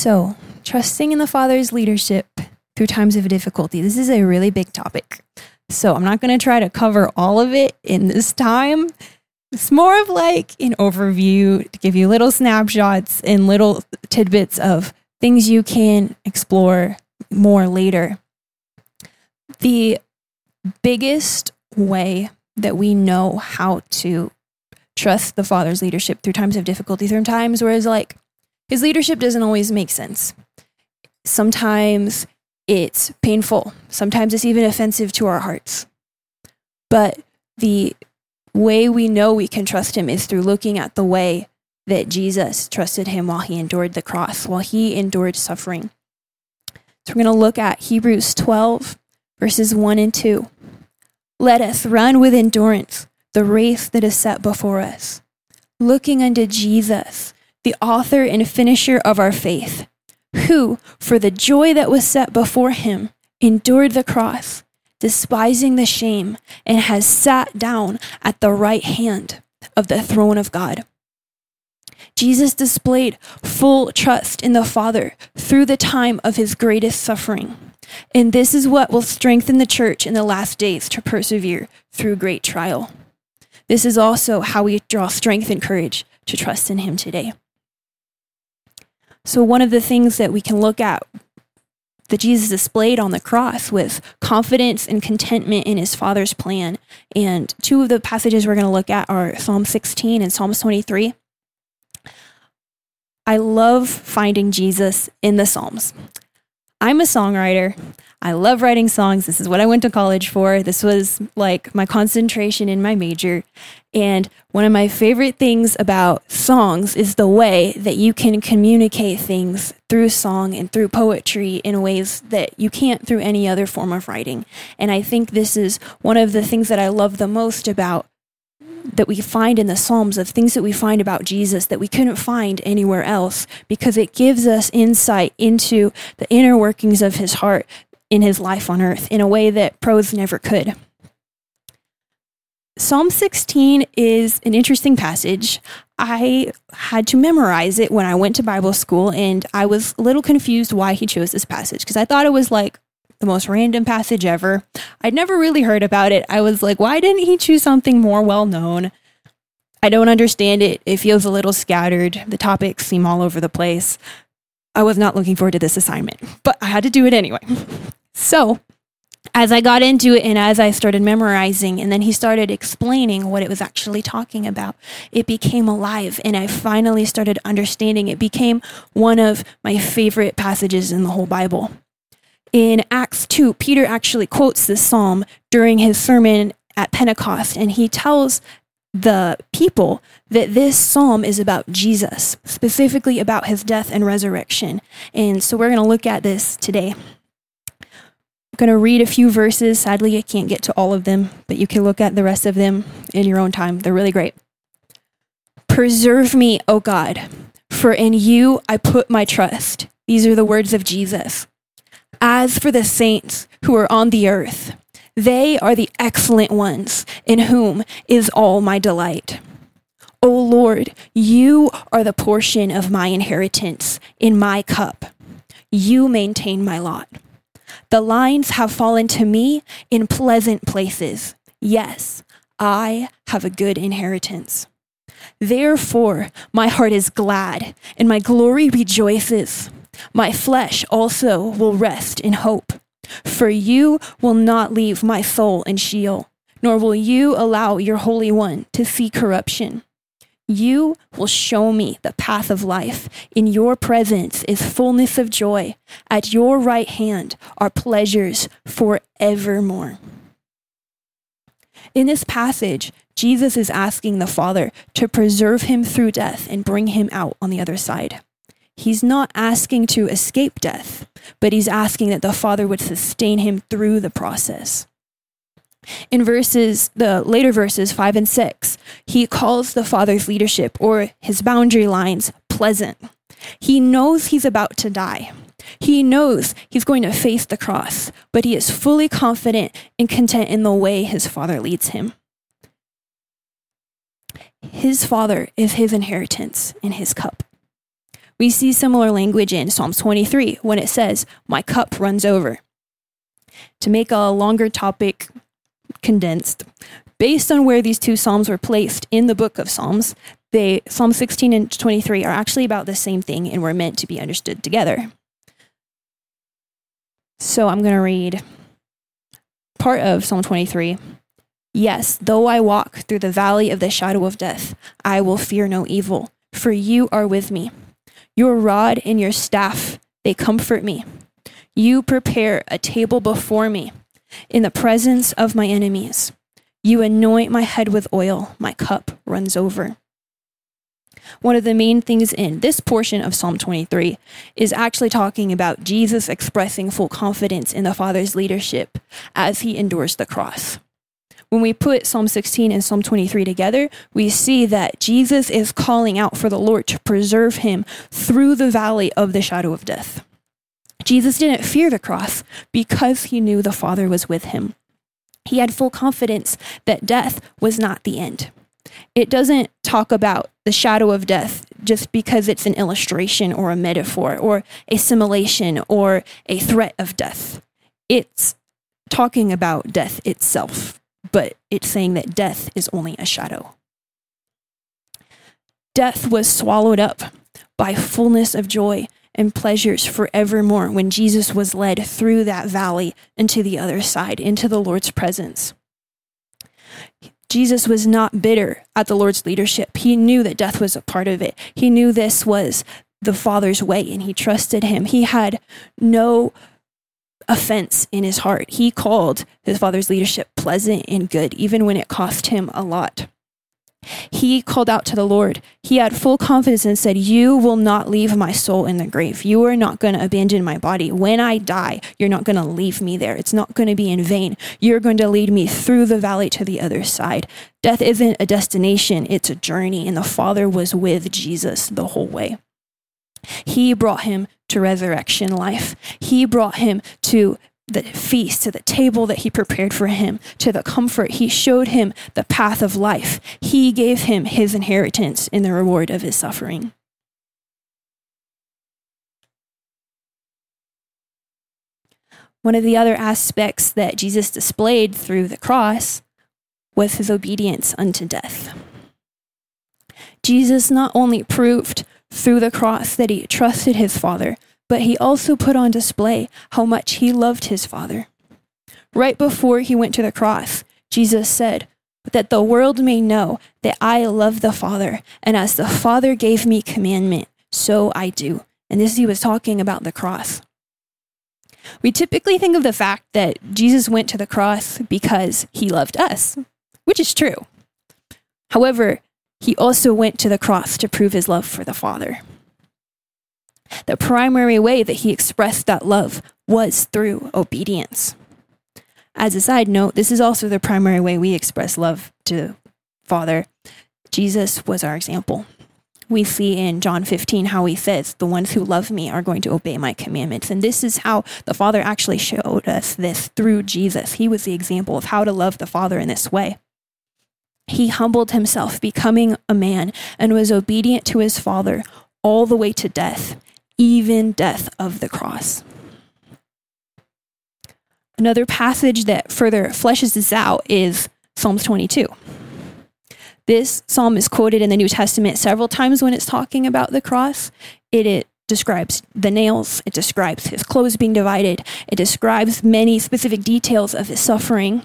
So, trusting in the Father's leadership through times of difficulty. This is a really big topic. So, I'm not going to try to cover all of it in this time. It's more of like an overview to give you little snapshots and little tidbits of things you can explore more later. The biggest way that we know how to trust the Father's leadership through times of difficulty, through times where it's like his leadership doesn't always make sense. Sometimes it's painful, sometimes it's even offensive to our hearts. But the way we know we can trust him is through looking at the way that Jesus trusted him while he endured the cross, while he endured suffering. So we're going to look at Hebrews 12, verses 1 and 2. Let us run with endurance the race that is set before us, looking unto Jesus, the author and finisher of our faith, who, for the joy that was set before him, endured the cross, despising the shame, and has sat down at the right hand of the throne of God. Jesus displayed full trust in the Father through the time of his greatest suffering. And this is what will strengthen the church in the last days to persevere through great trial. This is also how we draw strength and courage to trust in him today. So, one of the things that we can look at that Jesus displayed on the cross with confidence and contentment in his Father's plan. And two of the passages we're going to look at are Psalm 16 and Psalms 23. I love finding Jesus in the Psalms. I'm a songwriter. I love writing songs. This is what I went to college for. This was like my concentration in my major. And one of my favorite things about songs is the way that you can communicate things through song and through poetry in ways that you can't through any other form of writing. And I think this is one of the things that I love the most about that we find in the Psalms of things that we find about Jesus that we couldn't find anywhere else because it gives us insight into the inner workings of his heart in his life on earth in a way that prose never could. Psalm 16 is an interesting passage. I had to memorize it when I went to Bible school, and I was a little confused why he chose this passage because I thought it was like the most random passage ever. I'd never really heard about it. I was like, why didn't he choose something more well known? I don't understand it. It feels a little scattered. The topics seem all over the place. I was not looking forward to this assignment, but I had to do it anyway. So, as I got into it and as I started memorizing, and then he started explaining what it was actually talking about, it became alive. And I finally started understanding. It became one of my favorite passages in the whole Bible. In Acts 2, Peter actually quotes this psalm during his sermon at Pentecost, and he tells the people that this psalm is about Jesus, specifically about his death and resurrection. And so we're going to look at this today. Going to read a few verses. Sadly, I can't get to all of them, but you can look at the rest of them in your own time. They're really great. Preserve me, O God, for in you I put my trust. These are the words of Jesus. As for the saints who are on the earth, they are the excellent ones in whom is all my delight. O Lord, you are the portion of my inheritance in my cup. You maintain my lot. The lines have fallen to me in pleasant places. Yes, I have a good inheritance. Therefore, my heart is glad and my glory rejoices. My flesh also will rest in hope. For you will not leave my soul in Sheol, nor will you allow your Holy One to see corruption. You will show me the path of life. In your presence is fullness of joy. At your right hand are pleasures forevermore. In this passage, Jesus is asking the Father to preserve him through death and bring him out on the other side. He's not asking to escape death, but he's asking that the Father would sustain him through the process. In verses, the later verses five and six, he calls the Father's leadership or his boundary lines pleasant. He knows he's about to die. He knows he's going to face the cross, but he is fully confident and content in the way his Father leads him. His Father is his inheritance in his cup. We see similar language in Psalms 23 when it says, My cup runs over. To make a longer topic condensed, based on where these two Psalms were placed in the book of Psalms, they, Psalm 16 and 23 are actually about the same thing and were meant to be understood together. So I'm going to read part of Psalm 23. Yes, though I walk through the valley of the shadow of death, I will fear no evil, for you are with me. Your rod and your staff, they comfort me. You prepare a table before me in the presence of my enemies. You anoint my head with oil, my cup runs over. One of the main things in this portion of Psalm 23 is actually talking about Jesus expressing full confidence in the Father's leadership as he endures the cross. When we put Psalm 16 and Psalm 23 together, we see that Jesus is calling out for the Lord to preserve him through the valley of the shadow of death. Jesus didn't fear the cross because he knew the Father was with him. He had full confidence that death was not the end. It doesn't talk about the shadow of death just because it's an illustration or a metaphor or a simulation or a threat of death. It's talking about death itself, but it's saying that death is only a shadow. Death was swallowed up by fullness of joy and pleasures forevermore when Jesus was led through that valley into the other side, into the Lord's presence. Jesus was not bitter at the Lord's leadership. He knew that death was a part of it. He knew this was the Father's way and he trusted him. He had no offense in his heart. He called his Father's leadership pleasant and good, even when it cost him a lot. He called out to the Lord. He had full confidence and said, You will not leave my soul in the grave. You are not going to abandon my body. When I die, you're not going to leave me there. It's not going to be in vain. You're going to lead me through the valley to the other side. Death isn't a destination, it's a journey. And the Father was with Jesus the whole way. He brought him to resurrection life. He brought him to the feast, to the table that he prepared for him, to the comfort. He showed him the path of life. He gave him his inheritance in the reward of his suffering. One of the other aspects that Jesus displayed through the cross was his obedience unto death. Jesus not only proved through the cross that he trusted his Father, but he also put on display how much he loved his Father. Right before he went to the cross, Jesus said, That the world may know that I love the Father, and as the Father gave me commandment, so I do. And this he was talking about the cross. We typically think of the fact that Jesus went to the cross because he loved us, which is true. However, he also went to the cross to prove his love for the Father. The primary way that he expressed that love was through obedience. As a side note, this is also the primary way we express love to Father. Jesus was our example. We see in John 15 how he says, The ones who love me are going to obey my commandments. And this is how the Father actually showed us this through Jesus. He was the example of how to love the Father in this way. He humbled himself, becoming a man, and was obedient to his Father all the way to death even death of the cross. Another passage that further fleshes this out is Psalms 22. This psalm is quoted in the New Testament several times when it's talking about the cross. It, it describes the nails, it describes his clothes being divided, it describes many specific details of his suffering.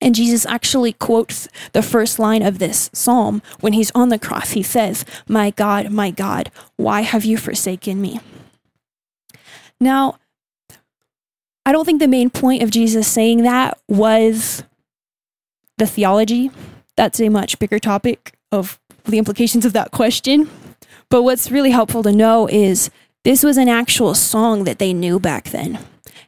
And Jesus actually quotes the first line of this psalm when he's on the cross. He says, My God, my God, why have you forsaken me? Now, I don't think the main point of Jesus saying that was the theology. That's a much bigger topic of the implications of that question. But what's really helpful to know is this was an actual song that they knew back then.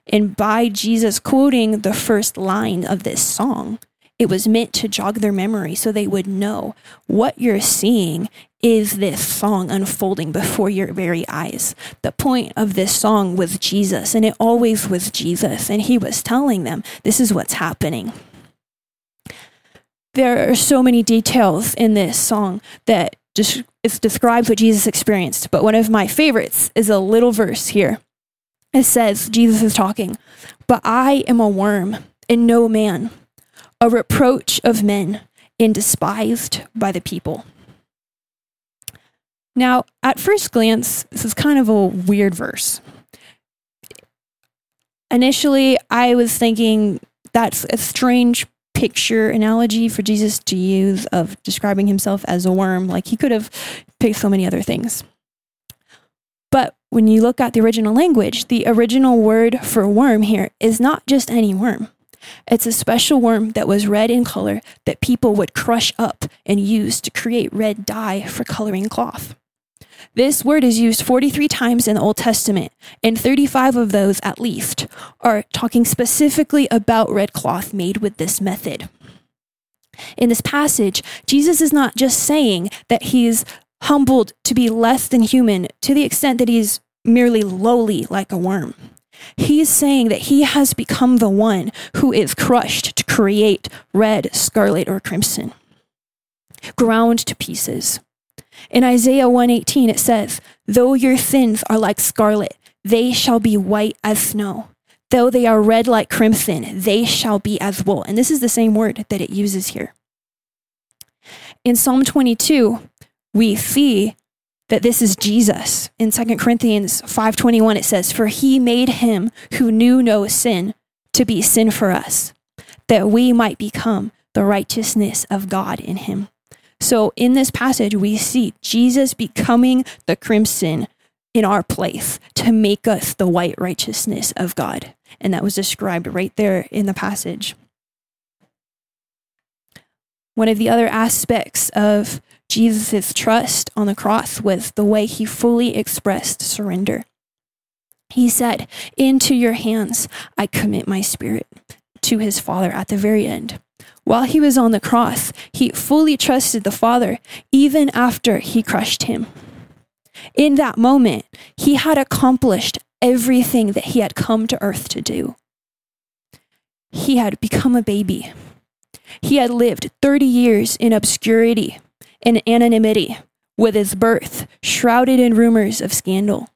And by Jesus quoting the first line of this song, it was meant to jog their memory so they would know what you're seeing is this song unfolding before your very eyes. The point of this song was Jesus, and it always was Jesus. And he was telling them, This is what's happening. There are so many details in this song that just it describes what Jesus experienced. But one of my favorites is a little verse here. It says, Jesus is talking, but I am a worm and no man, a reproach of men and despised by the people. Now, at first glance, this is kind of a weird verse. Initially, I was thinking that's a strange picture analogy for Jesus to use of describing himself as a worm. Like he could have picked so many other things. But when you look at the original language, the original word for worm here is not just any worm. It's a special worm that was red in color that people would crush up and use to create red dye for coloring cloth. This word is used 43 times in the Old Testament, and 35 of those at least are talking specifically about red cloth made with this method. In this passage, Jesus is not just saying that he's humbled to be less than human to the extent that he's merely lowly like a worm. He's saying that he has become the one who is crushed to create red, scarlet, or crimson, ground to pieces. In Isaiah 118, it says, Though your sins are like scarlet, they shall be white as snow. Though they are red like crimson, they shall be as wool. And this is the same word that it uses here. In Psalm 22, we see that this is Jesus. In 2 Corinthians 5:21 it says, "For he made him who knew no sin to be sin for us, that we might become the righteousness of God in him." So in this passage, we see Jesus becoming the crimson in our place to make us the white righteousness of God. And that was described right there in the passage. One of the other aspects of Jesus' trust on the cross was the way he fully expressed surrender. He said, Into your hands I commit my spirit to his Father at the very end. While he was on the cross, he fully trusted the Father even after he crushed him. In that moment, he had accomplished everything that he had come to earth to do. He had become a baby. He had lived 30 years in obscurity and anonymity, with his birth shrouded in rumors of scandal.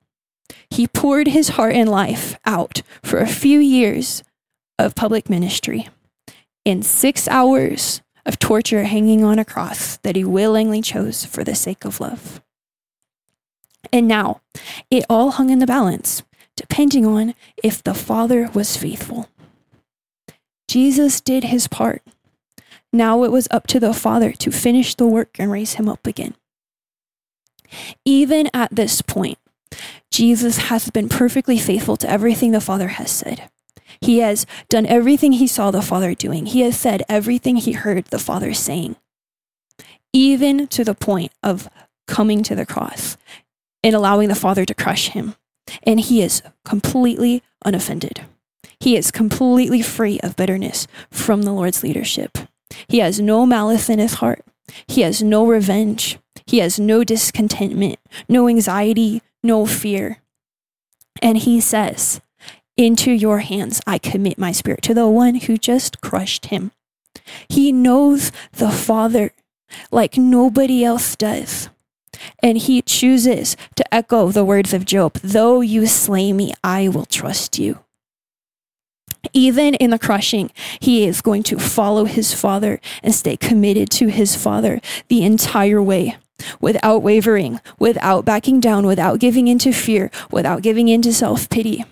He poured his heart and life out for a few years of public ministry in six hours of torture hanging on a cross that he willingly chose for the sake of love. And now, it all hung in the balance, depending on if the Father was faithful. Jesus did his part. Now it was up to the Father to finish the work and raise him up again. Even at this point, Jesus has been perfectly faithful to everything the Father has said. He has done everything he saw the Father doing. He has said everything he heard the Father saying, even to the point of coming to the cross and allowing the Father to crush him. And he is completely unoffended. He is completely free of bitterness from the Lord's leadership. He has no malice in his heart. He has no revenge. He has no discontentment, no anxiety, no fear. And he says, into your hands I commit my spirit to the one who just crushed him. He knows the Father like nobody else does. And he chooses to echo the words of Job Though you slay me, I will trust you. Even in the crushing, he is going to follow his Father and stay committed to his Father the entire way without wavering, without backing down, without giving into fear, without giving into self pity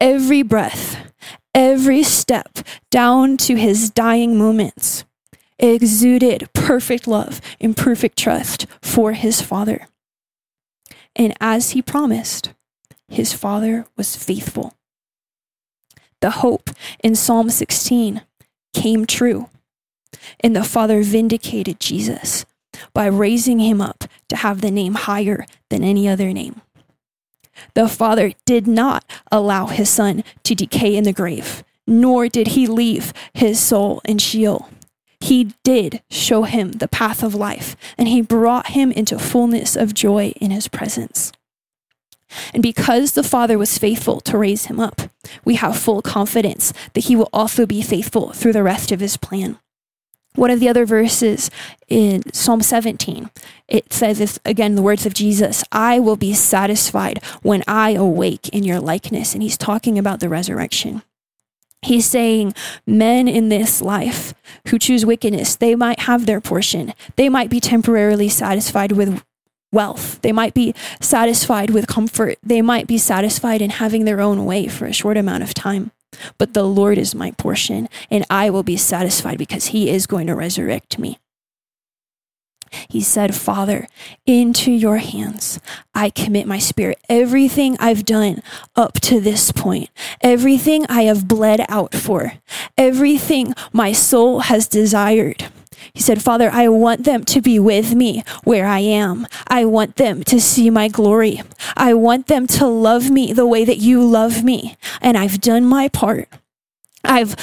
every breath, every step down to his dying moments exuded perfect love and perfect trust for his Father. And as he promised, his Father was faithful. The hope in Psalm 16 came true, and the Father vindicated Jesus by raising him up to have the name higher than any other name. The Father did not allow his Son to decay in the grave, nor did he leave his soul in Sheol. He did show him the path of life, and he brought him into fullness of joy in his presence. And because the Father was faithful to raise him up, we have full confidence that he will also be faithful through the rest of his plan. One of the other verses in Psalm 17, it says, it's, again, the words of Jesus, I will be satisfied when I awake in your likeness. And he's talking about the resurrection. He's saying men in this life who choose wickedness, they might have their portion. They might be temporarily satisfied with wealth. They might be satisfied with comfort. They might be satisfied in having their own way for a short amount of time. But the Lord is my portion, and I will be satisfied because He is going to resurrect me. He said, Father, into your hands I commit my spirit. Everything I've done up to this point, everything I have bled out for, everything my soul has desired. He said, Father, I want them to be with me where I am. I want them to see my glory. I want them to love me the way that you love me. And I've done my part. I've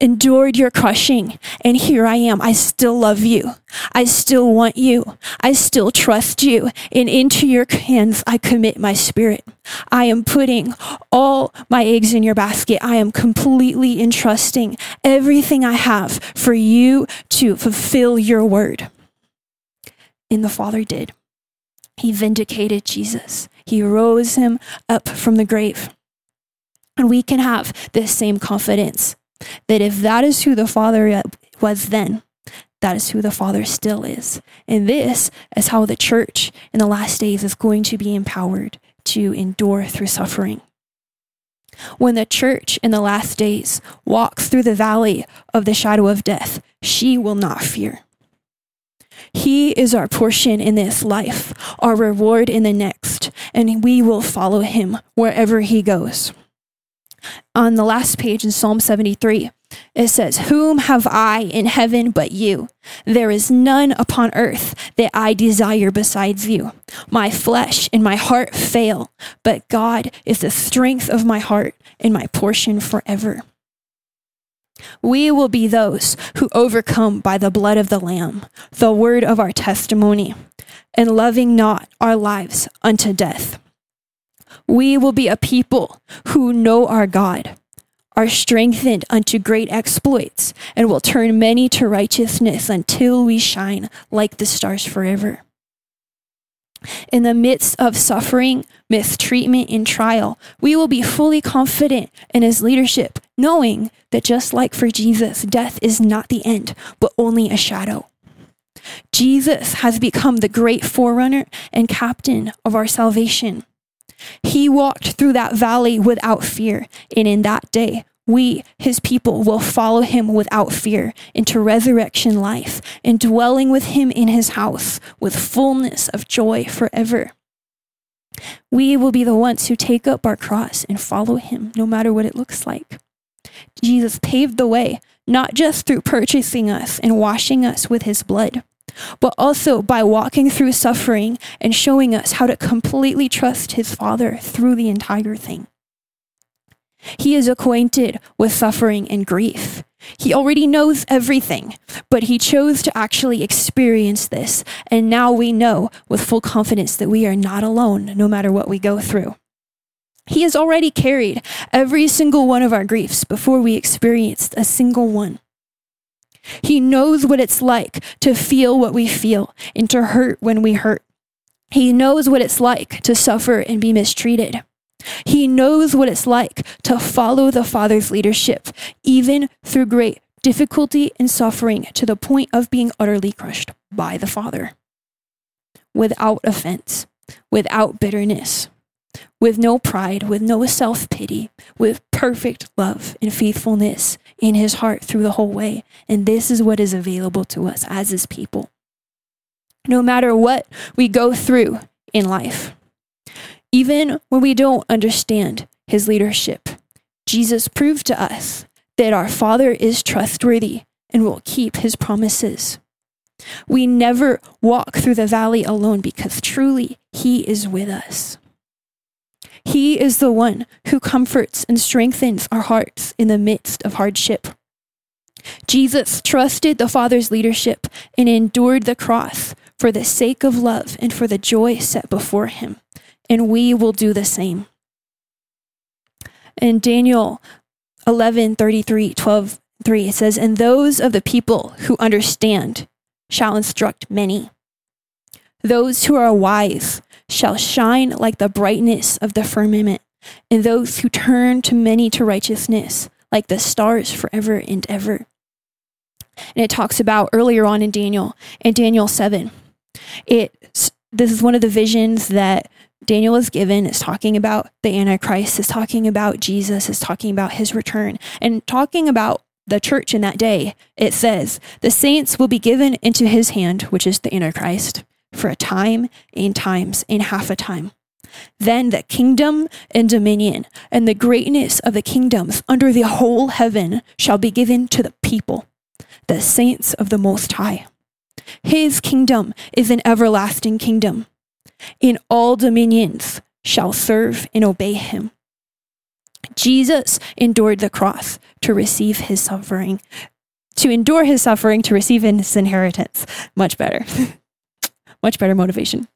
endured your crushing, and here I am. I still love you. I still want you. I still trust you. And into your hands, I commit my spirit. I am putting all my eggs in your basket. I am completely entrusting everything I have for you to fulfill your word. And the Father did. He vindicated Jesus, He rose him up from the grave. And we can have this same confidence that if that is who the Father was then, that is who the Father still is. And this is how the church in the last days is going to be empowered to endure through suffering. When the church in the last days walks through the valley of the shadow of death, she will not fear. He is our portion in this life, our reward in the next, and we will follow him wherever he goes on the last page in Psalm 73, it says, Whom have I in heaven but you? There is none upon earth that I desire besides you. My flesh and my heart fail, but God is the strength of my heart and my portion forever. We will be those who overcome by the blood of the Lamb, the word of our testimony, and loving not our lives unto death. We will be a people who know our God, are strengthened unto great exploits, and will turn many to righteousness until we shine like the stars forever. In the midst of suffering, mistreatment, and trial, we will be fully confident in his leadership, knowing that just like for Jesus, death is not the end, but only a shadow. Jesus has become the great forerunner and captain of our salvation. He walked through that valley without fear. And in that day, we, his people, will follow him without fear into resurrection life and dwelling with him in his house with fullness of joy forever. We will be the ones who take up our cross and follow him, no matter what it looks like. Jesus paved the way, not just through purchasing us and washing us with his blood, but also by walking through suffering and showing us how to completely trust his Father through the entire thing. He is acquainted with suffering and grief. He already knows everything, but he chose to actually experience this. And now we know with full confidence that we are not alone no matter what we go through. He has already carried every single one of our griefs before we experienced a single one. He knows what it's like to feel what we feel and to hurt when we hurt. He knows what it's like to suffer and be mistreated. He knows what it's like to follow the Father's leadership, even through great difficulty and suffering, to the point of being utterly crushed by the Father. Without offense, without bitterness, with no pride, with no self pity, with perfect love and faithfulness in his heart through the whole way. And this is what is available to us as his people. No matter what we go through in life, even when we don't understand his leadership, Jesus proved to us that our Father is trustworthy and will keep his promises. We never walk through the valley alone because truly he is with us. He is the one who comforts and strengthens our hearts in the midst of hardship. Jesus trusted the Father's leadership and endured the cross for the sake of love and for the joy set before him. And we will do the same. In Daniel 11 33, 12 3, it says, And those of the people who understand shall instruct many. Those who are wise shall shine like the brightness of the firmament, and those who turn to many to righteousness like the stars forever and ever. And it talks about earlier on in Daniel, in Daniel 7. It this is one of the visions that Daniel is given. It's talking about the Antichrist, it's talking about Jesus, it's talking about his return, and talking about the church in that day. It says, The saints will be given into his hand, which is the Antichrist, for a time and times and half a time. Then the kingdom and dominion and the greatness of the kingdoms under the whole heaven shall be given to the people, the saints of the Most High. His kingdom is an everlasting kingdom. In all dominions shall serve and obey him. Jesus endured the cross to receive his suffering, to endure his suffering to receive his inheritance. Much better. Much better motivation.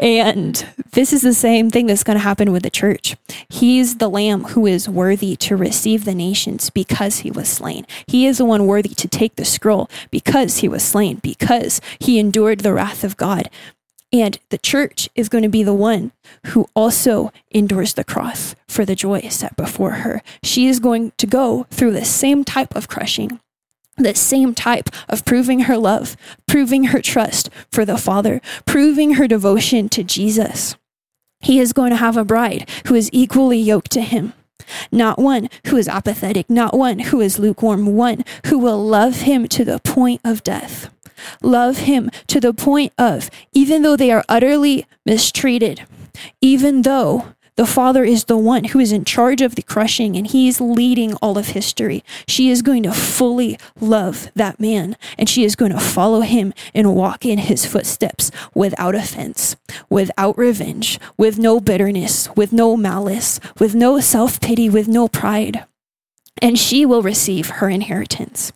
And this is the same thing that's going to happen with the church. He's the lamb who is worthy to receive the nations because he was slain. He is the one worthy to take the scroll because he was slain, because he endured the wrath of God. And the church is going to be the one who also endures the cross for the joy set before her. She is going to go through the same type of crushing the same type of proving her love, proving her trust for the Father, proving her devotion to Jesus. He is going to have a bride who is equally yoked to him. Not one who is apathetic, not one who is lukewarm, one who will love him to the point of death. Love him to the point of, even though they are utterly mistreated, even though the Father is the one who is in charge of the crushing and he's leading all of history. She is going to fully love that man and she is going to follow him and walk in his footsteps without offense, without revenge, with no bitterness, with no malice, with no self pity, with no pride. And she will receive her inheritance.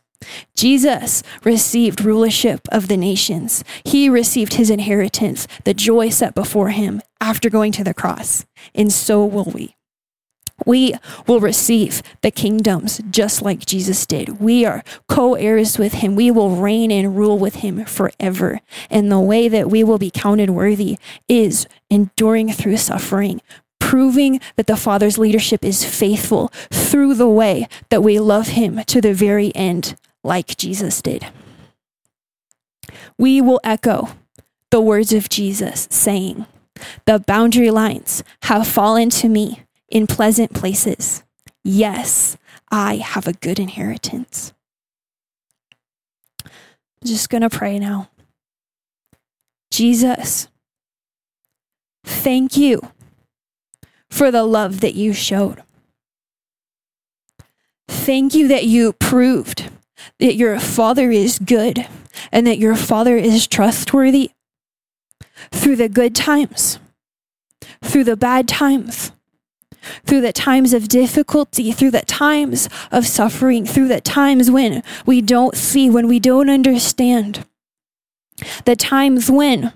Jesus received rulership of the nations. He received his inheritance, the joy set before him after going to the cross. And so will we. We will receive the kingdoms just like Jesus did. We are co heirs with him. We will reign and rule with him forever. And the way that we will be counted worthy is enduring through suffering, proving that the Father's leadership is faithful through the way that we love him to the very end like Jesus did. We will echo the words of Jesus saying, The boundary lines have fallen to me in pleasant places. Yes, I have a good inheritance. I'm just going to pray now. Jesus, thank you for the love that you showed. Thank you that you proved that your Father is good and that your Father is trustworthy through the good times, through the bad times, through the times of difficulty, through the times of suffering, through the times when we don't see, when we don't understand, the times when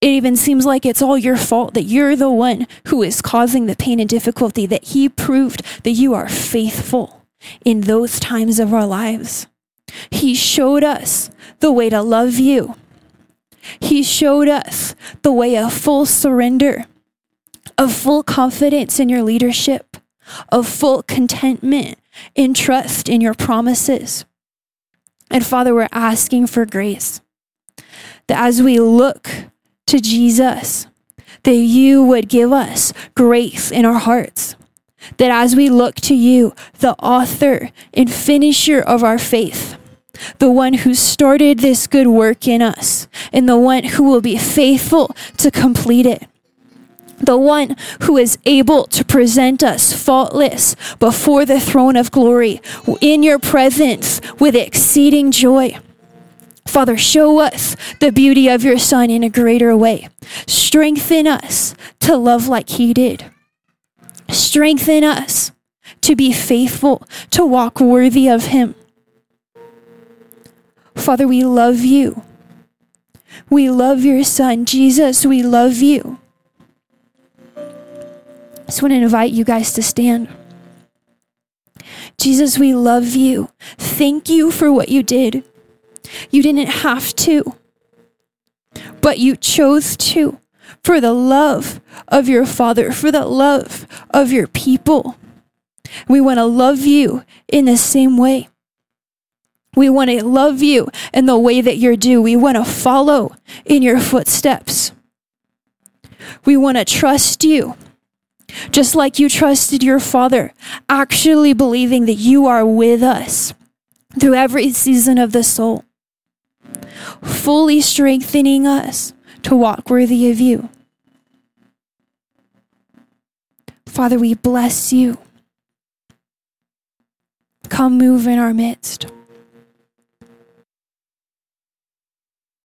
it even seems like it's all your fault, that you're the one who is causing the pain and difficulty, that He proved that you are faithful in those times of our lives. He showed us the way to love you. He showed us the way of full surrender, of full confidence in your leadership, of full contentment in trust in your promises. And Father, we're asking for grace that as we look to Jesus, that you would give us grace in our hearts that as we look to you, the author and finisher of our faith, the one who started this good work in us, and the one who will be faithful to complete it, the one who is able to present us faultless before the throne of glory in your presence with exceeding joy. Father, show us the beauty of your Son in a greater way. Strengthen us to love like he did. Strengthen us to be faithful, to walk worthy of Him. Father, we love you. We love your Son. Jesus, we love you. I just want to invite you guys to stand. Jesus, we love you. Thank you for what you did. You didn't have to, but you chose to for the love of your Father, for the love of your people. We want to love you in the same way. We want to love you in the way that you're due. We want to follow in your footsteps. We want to trust you, just like you trusted your Father, actually believing that you are with us through every season of the soul, fully strengthening us to walk worthy of you. Father, we bless you. Come move in our midst.